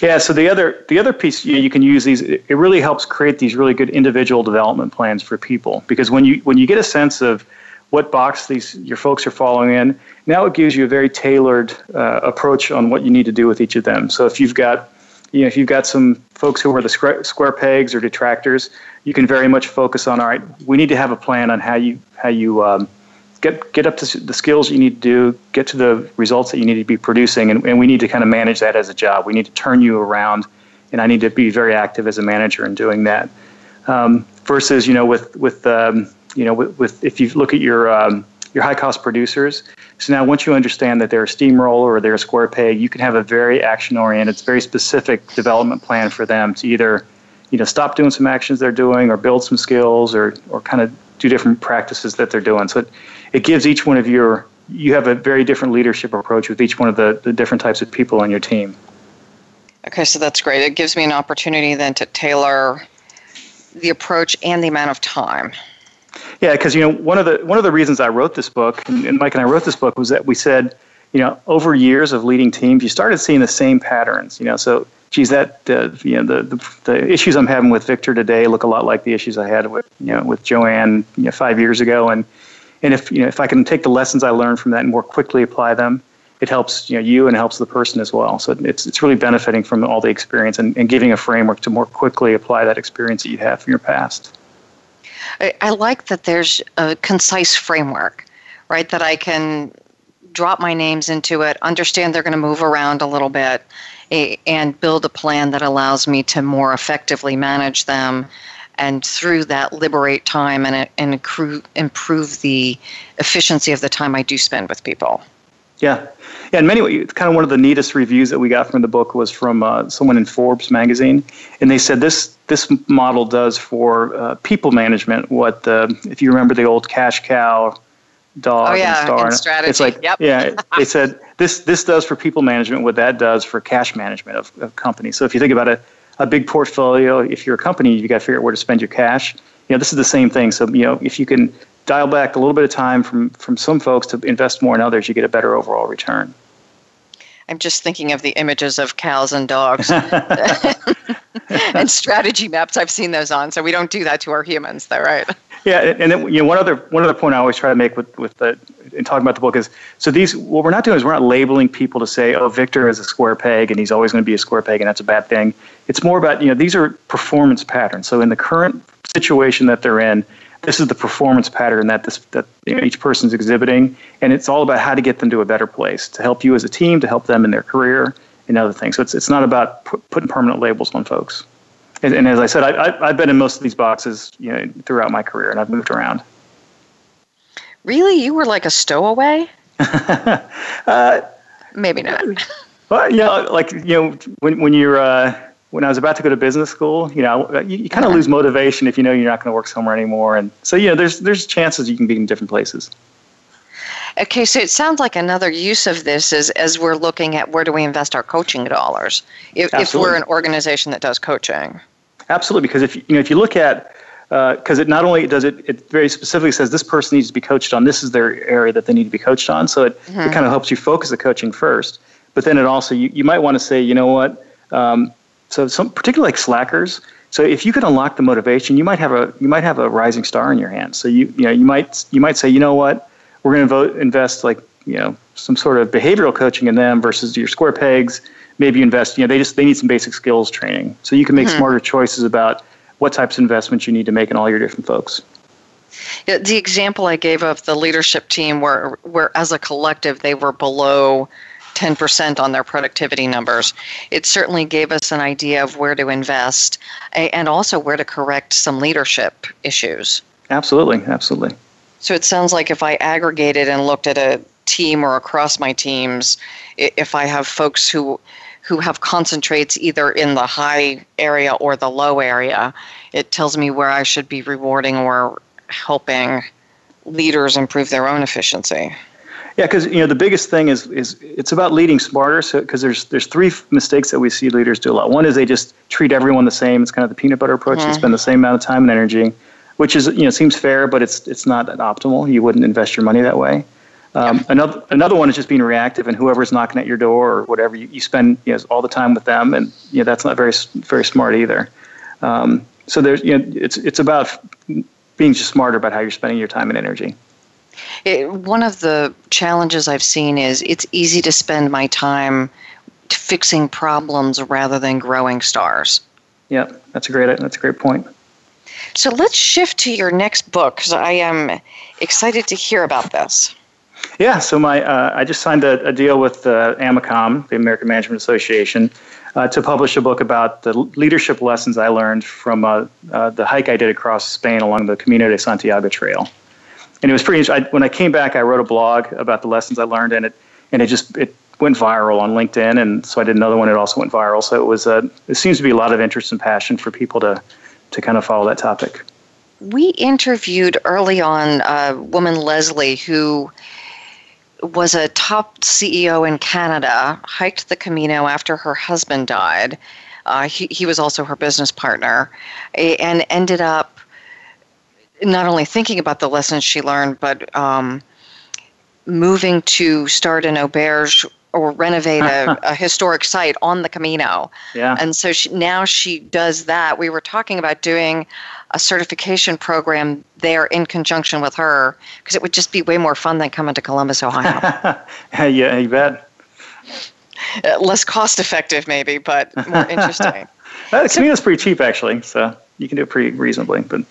Yeah, so the other the other piece you, know, you can use these. It really helps create these really good individual development plans for people because when you when you get a sense of what box these your folks are following in, now it gives you a very tailored uh, approach on what you need to do with each of them. So if you've got you know if you've got some folks who are the square pegs or detractors, you can very much focus on all right. We need to have a plan on how you how you um, get get up to the skills you need to do, get to the results that you need to be producing, and, and we need to kind of manage that as a job. We need to turn you around, and I need to be very active as a manager in doing that. Um, versus, you know, with with um, you know, with, with, if you look at your um, your high cost producers. So now, once you understand that they're a steamroller or they're a square peg, you can have a very action oriented, very specific development plan for them to either, you know, stop doing some actions they're doing or build some skills or or kind of do different practices that they're doing. So it, it gives each one of your you have a very different leadership approach with each one of the, the different types of people on your team. Okay, so that's great. It gives me an opportunity then to tailor the approach and the amount of time. Yeah, because you know one of the one of the reasons I wrote this book, and, and Mike and I wrote this book, was that we said, you know, over years of leading teams, you started seeing the same patterns. You know, so geez, that uh, you know the, the, the issues I'm having with Victor today look a lot like the issues I had with you know with Joanne you know five years ago, and and if you know if I can take the lessons I learned from that and more quickly apply them, it helps you know you and it helps the person as well. So it's it's really benefiting from all the experience and, and giving a framework to more quickly apply that experience that you have from your past. I, I like that there's a concise framework, right? That I can drop my names into it, understand they're going to move around a little bit, and build a plan that allows me to more effectively manage them and through that liberate time and, and accrue, improve the efficiency of the time I do spend with people. Yeah, yeah. In many ways, kind of one of the neatest reviews that we got from the book was from uh, someone in Forbes magazine, and they said this this model does for uh, people management what the if you remember the old cash cow dog oh, yeah, and star. And strategy. It's like yep. yeah, [LAUGHS] they said this this does for people management what that does for cash management of, of companies. So if you think about it a big portfolio. If you're a company, you got to figure out where to spend your cash. You know, this is the same thing. So, you know, if you can dial back a little bit of time from from some folks to invest more in others, you get a better overall return. I'm just thinking of the images of cows and dogs [LAUGHS] [LAUGHS] and strategy maps. I've seen those on, so we don't do that to our humans, though, right? Yeah, and then you know one other one other point I always try to make with with the in talking about the book is so these what we're not doing is we're not labeling people to say oh Victor is a square peg and he's always going to be a square peg and that's a bad thing. It's more about you know these are performance patterns. So in the current situation that they're in, this is the performance pattern that this that you know, each person's exhibiting, and it's all about how to get them to a better place to help you as a team, to help them in their career and other things. So it's it's not about put, putting permanent labels on folks. And, and as I said, I, I, I've been in most of these boxes you know, throughout my career, and I've moved around. Really, you were like a stowaway? [LAUGHS] uh, Maybe not. [LAUGHS] Well, you know, like you know, when when you're uh, when I was about to go to business school, you know, you, you kind of uh-huh. lose motivation if you know you're not going to work somewhere anymore, and so you know, there's there's chances you can be in different places. Okay, so it sounds like another use of this is as we're looking at where do we invest our coaching dollars if, if we're an organization that does coaching. Absolutely, because if you know if you look at because uh, it not only does it it very specifically says this person needs to be coached on this is their area that they need to be coached on so it, mm-hmm. it kind of helps you focus the coaching first but then it also you, you might want to say you know what um, so some particularly like slackers so if you could unlock the motivation you might have a you might have a rising star in your hands so you you know you might you might say you know what we're going to vote invest like you know some sort of behavioral coaching in them versus your square pegs. Maybe invest. You know, they just they need some basic skills training, so you can make mm-hmm. smarter choices about what types of investments you need to make in all your different folks. Yeah, the example I gave of the leadership team, where where as a collective they were below 10% on their productivity numbers. It certainly gave us an idea of where to invest and also where to correct some leadership issues. Absolutely, absolutely. So it sounds like if I aggregated and looked at a team or across my teams, if I have folks who who have concentrates either in the high area or the low area, it tells me where I should be rewarding or helping leaders improve their own efficiency. Yeah, because you know the biggest thing is is it's about leading smarter. So because there's there's three mistakes that we see leaders do a lot. One is they just treat everyone the same. It's kind of the peanut butter approach. Mm-hmm. They spend the same amount of time and energy, which is you know seems fair, but it's it's not optimal. You wouldn't invest your money that way. Um, another another one is just being reactive, and whoever's knocking at your door or whatever, you, you spend you know, all the time with them, and you know, that's not very very smart either. Um, so there's you know it's it's about being just smarter about how you're spending your time and energy. It, one of the challenges I've seen is it's easy to spend my time fixing problems rather than growing stars. Yeah, that's a great that's a great point. So let's shift to your next book because I am excited to hear about this. Yeah, so my uh, I just signed a, a deal with uh, AMACOM, the American Management Association, uh, to publish a book about the leadership lessons I learned from uh, uh, the hike I did across Spain along the Camino de Santiago Trail and it was pretty. I, when I came back, I wrote a blog about the lessons I learned, and it and it just it went viral on LinkedIn, and so I did another one. It also went viral. So it was a. Uh, it seems to be a lot of interest and passion for people to to kind of follow that topic. We interviewed early on a woman Leslie who was a top CEO in Canada, hiked the Camino after her husband died. Uh, he, he was also her business partner, and ended up not only thinking about the lessons she learned, but um, moving to start an auberge or renovate a, [LAUGHS] a, historic site on the Camino. Yeah. And so she, now she does that. We were talking about doing a certification program there in conjunction with her because it would just be way more fun than coming to Columbus, Ohio. [LAUGHS] yeah, you bet. Uh, less cost effective, maybe, but more [LAUGHS] interesting. uh, the Camino's pretty cheap, actually, so you can do it pretty reasonably. But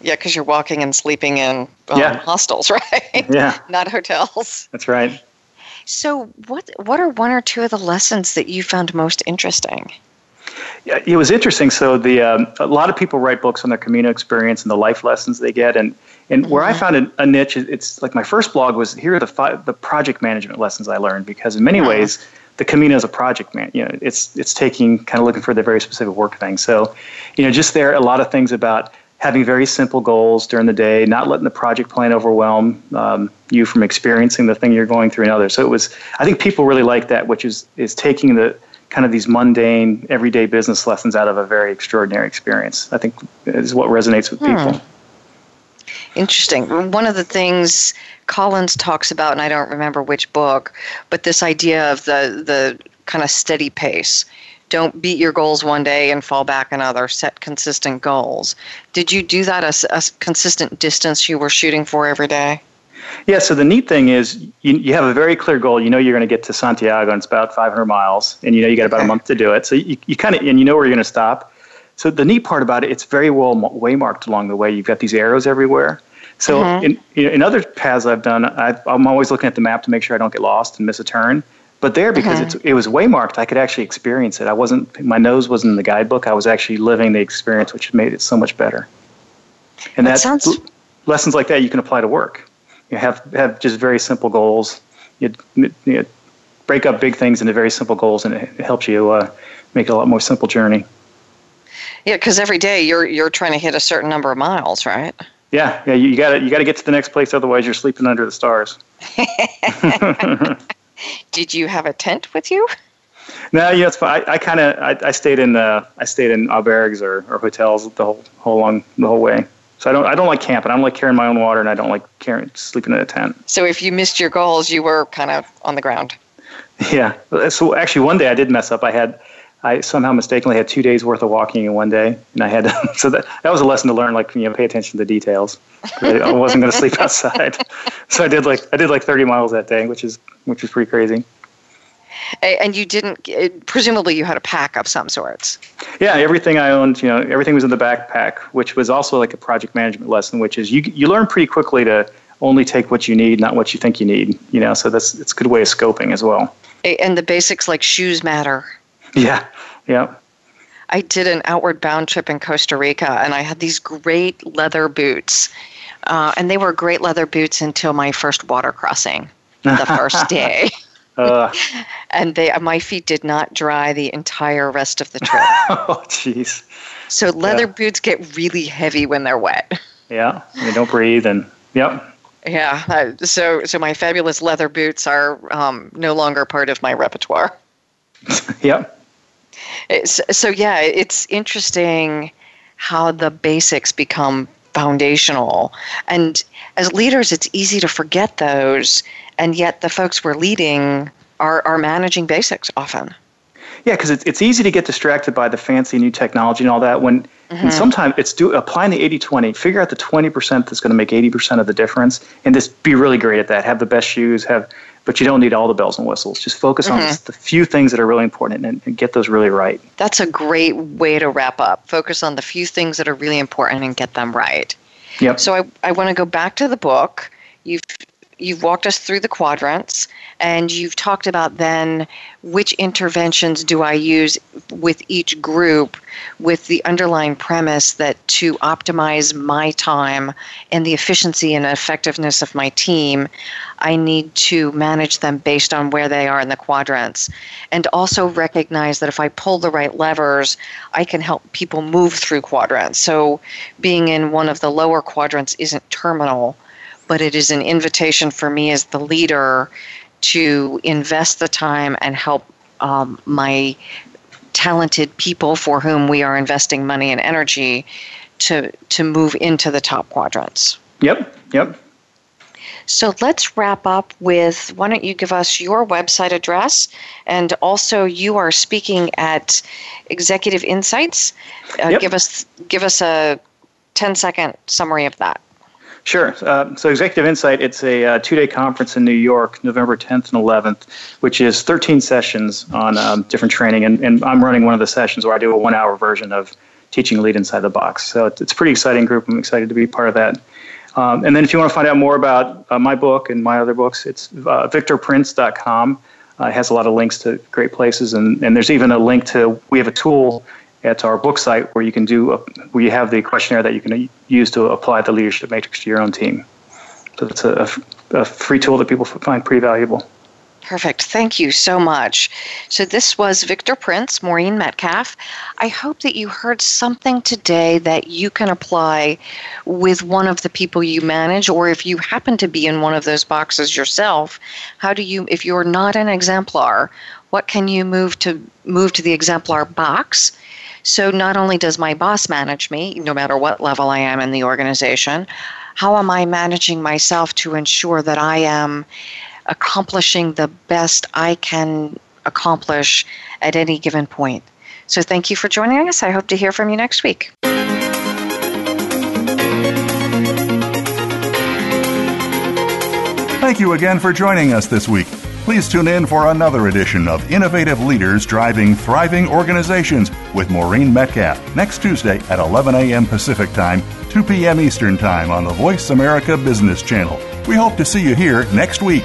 yeah, because you're walking and sleeping in um, yeah. hostels, [LAUGHS] right? Yeah. Not hotels. That's right. So, what what are one or two of the lessons that you found most interesting? Yeah, it was interesting. So, the um, a lot of people write books on their Camino experience and the life lessons they get, and and where mm-hmm. I found a, a, niche, it's like my first blog was here are the five, the project management lessons I learned because in many mm-hmm. ways the Camino is a project man. You know, it's it's taking kind of looking for the very specific work thing. So, you know, just there a lot of things about having very simple goals during the day, not letting the project plan overwhelm um, you from experiencing the thing you're going through and others. So it was, I think people really like that, which is is taking the kind of these mundane, everyday business lessons out of a very extraordinary experience. I think is what resonates with hmm. people. Interesting. One of the things Collins talks about, and I don't remember which book, but this idea of the the kind of steady pace don't beat your goals one day and fall back another. Set consistent goals. Did you do that a, a consistent distance you were shooting for every day? Yeah, so the neat thing is you, you have a very clear goal. You know you're going to get to Santiago, and it's about 500 miles, and you know you got about a month to do it. So you, you kind of, and you know where you're going to stop. So the neat part about it, it's very well waymarked along the way. You've got these arrows everywhere. So mm-hmm. in, in other paths I've done, i am always looking at the map to make sure I don't get lost and miss a turn. But there, because mm-hmm. it's, it was waymarked, I could actually experience it. I wasn't, my nose wasn't in the guidebook. I was actually living the experience, which made it so much better. And that sounds... lessons like that you can apply to work. You have have just very simple goals. You, you break up big things into very simple goals, and it, helps you uh, make it a lot more simple journey. Yeah, because every day you're you're trying to hit a certain number of miles, right? Yeah, yeah. You got to you got to get to the next place, otherwise you're sleeping under the stars. [LAUGHS] [LAUGHS] Did you have a tent with you? No, yeah, it's fine. I, I kind of I, I, stayed in uh, I stayed in albergues or, or hotels the whole whole long the whole way. So I don't I don't like camping. I don't like carrying my own water, and I don't like carrying sleeping in a tent. So if you missed your goals, you were kind of on the ground. [LAUGHS] Yeah. So actually, one day I did mess up. I had I somehow mistakenly had two days worth of walking in one day, and I had to, [LAUGHS] so that that was a lesson to learn. Like you know, pay attention to the details. I wasn't going [LAUGHS] to sleep outside, so I did like I did like 30 miles that day, which is which is pretty crazy. And you didn't, presumably, you had a pack of some sorts. Yeah, everything I owned, you know, everything was in the backpack, which was also like a project management lesson, which is you you learn pretty quickly to only take what you need, not what you think you need. You know, so that's it's a good way of scoping as well. And the basics like shoes matter. [LAUGHS] Yeah, yeah. I did an outward bound trip in Costa Rica, and I had these great leather boots. Uh, and they were great leather boots until my first water crossing the [LAUGHS] first day. Uh, [LAUGHS] and they, my feet did not dry the entire rest of the trip. [LAUGHS] oh, jeez. So leather yeah. boots get really heavy when they're wet. [LAUGHS] Yeah, they don't breathe, and yep. Yeah, uh, so so my fabulous leather boots are um, no longer part of my repertoire. yep. It's, so yeah, it's interesting how the basics become foundational, and as leaders, it's easy to forget those, and yet the folks we're leading are are managing basics often. Yeah, because it's, it's easy to get distracted by the fancy new technology and all that. When mm-hmm. and sometimes it's do applying the 80-20, figure out the 20% that's going to make 80% of the difference, and just be really great at that. Have the best shoes, have but you don't need all the bells and whistles. Just focus mm-hmm. on the few things that are really important and, and, get those really right. That's a great way to wrap up. Focus on the few things that are really important and get them right. Yep. So I, I want to go back to the book. You've you've walked us through the quadrants and you've talked about then which interventions do I use with each group with the underlying premise that to optimize my time and the efficiency and effectiveness of my team, I need to manage them based on where they are in the quadrants. And also recognize that if I pull the right levers, I can help people move through quadrants. So being in one of the lower quadrants isn't terminal but it is an invitation for me as the leader to invest the time and help um, my talented people for whom we are investing money and energy to to move into the top quadrants. Yep, yep. So let's wrap up with why don't you give us your website address and also you are speaking at Executive Insights. Uh, yep. Give us give us a 10 second summary of that. Sure. Uh, so, Executive Insight, it's a uh, two day conference in New York, November 10th and 11th, which is 13 sessions on um, different training. And, and, I'm running one of the sessions where I do a one hour version of teaching lead inside the box. So, it's, it's a pretty exciting group. I'm excited to be part of that. Um, and then, if you want to find out more about uh, my book and my other books, it's uh, victorprince.com. Uh, it has a lot of links to great places. And, and there's even a link to, we have a tool at our book site where you can do a, where you have the questionnaire that you can use to apply the leadership matrix to your own team. So it's a, a free tool that people find pretty valuable. Perfect. Thank you so much. So, this was Victor Prince, Maureen Metcalf. I hope that you heard something today that you can apply with one of the people you manage, or if you happen to be in one of those boxes yourself, how do you, if you're not an exemplar, what can you move to move to the exemplar box so not only does my boss manage me, no matter what level I am in the organization, how am I managing myself to ensure that I am accomplishing the best I can accomplish at any given point? So thank you for joining us. I hope to hear from you next week. Thank you again for joining us this week. Please tune in for another edition of Innovative Leaders Driving Thriving Organizations with Maureen Metcalf next Tuesday at 11 a.m. Pacific Time, 2 p.m. Eastern Time on the Voice America Business Channel. We hope to see you here next week.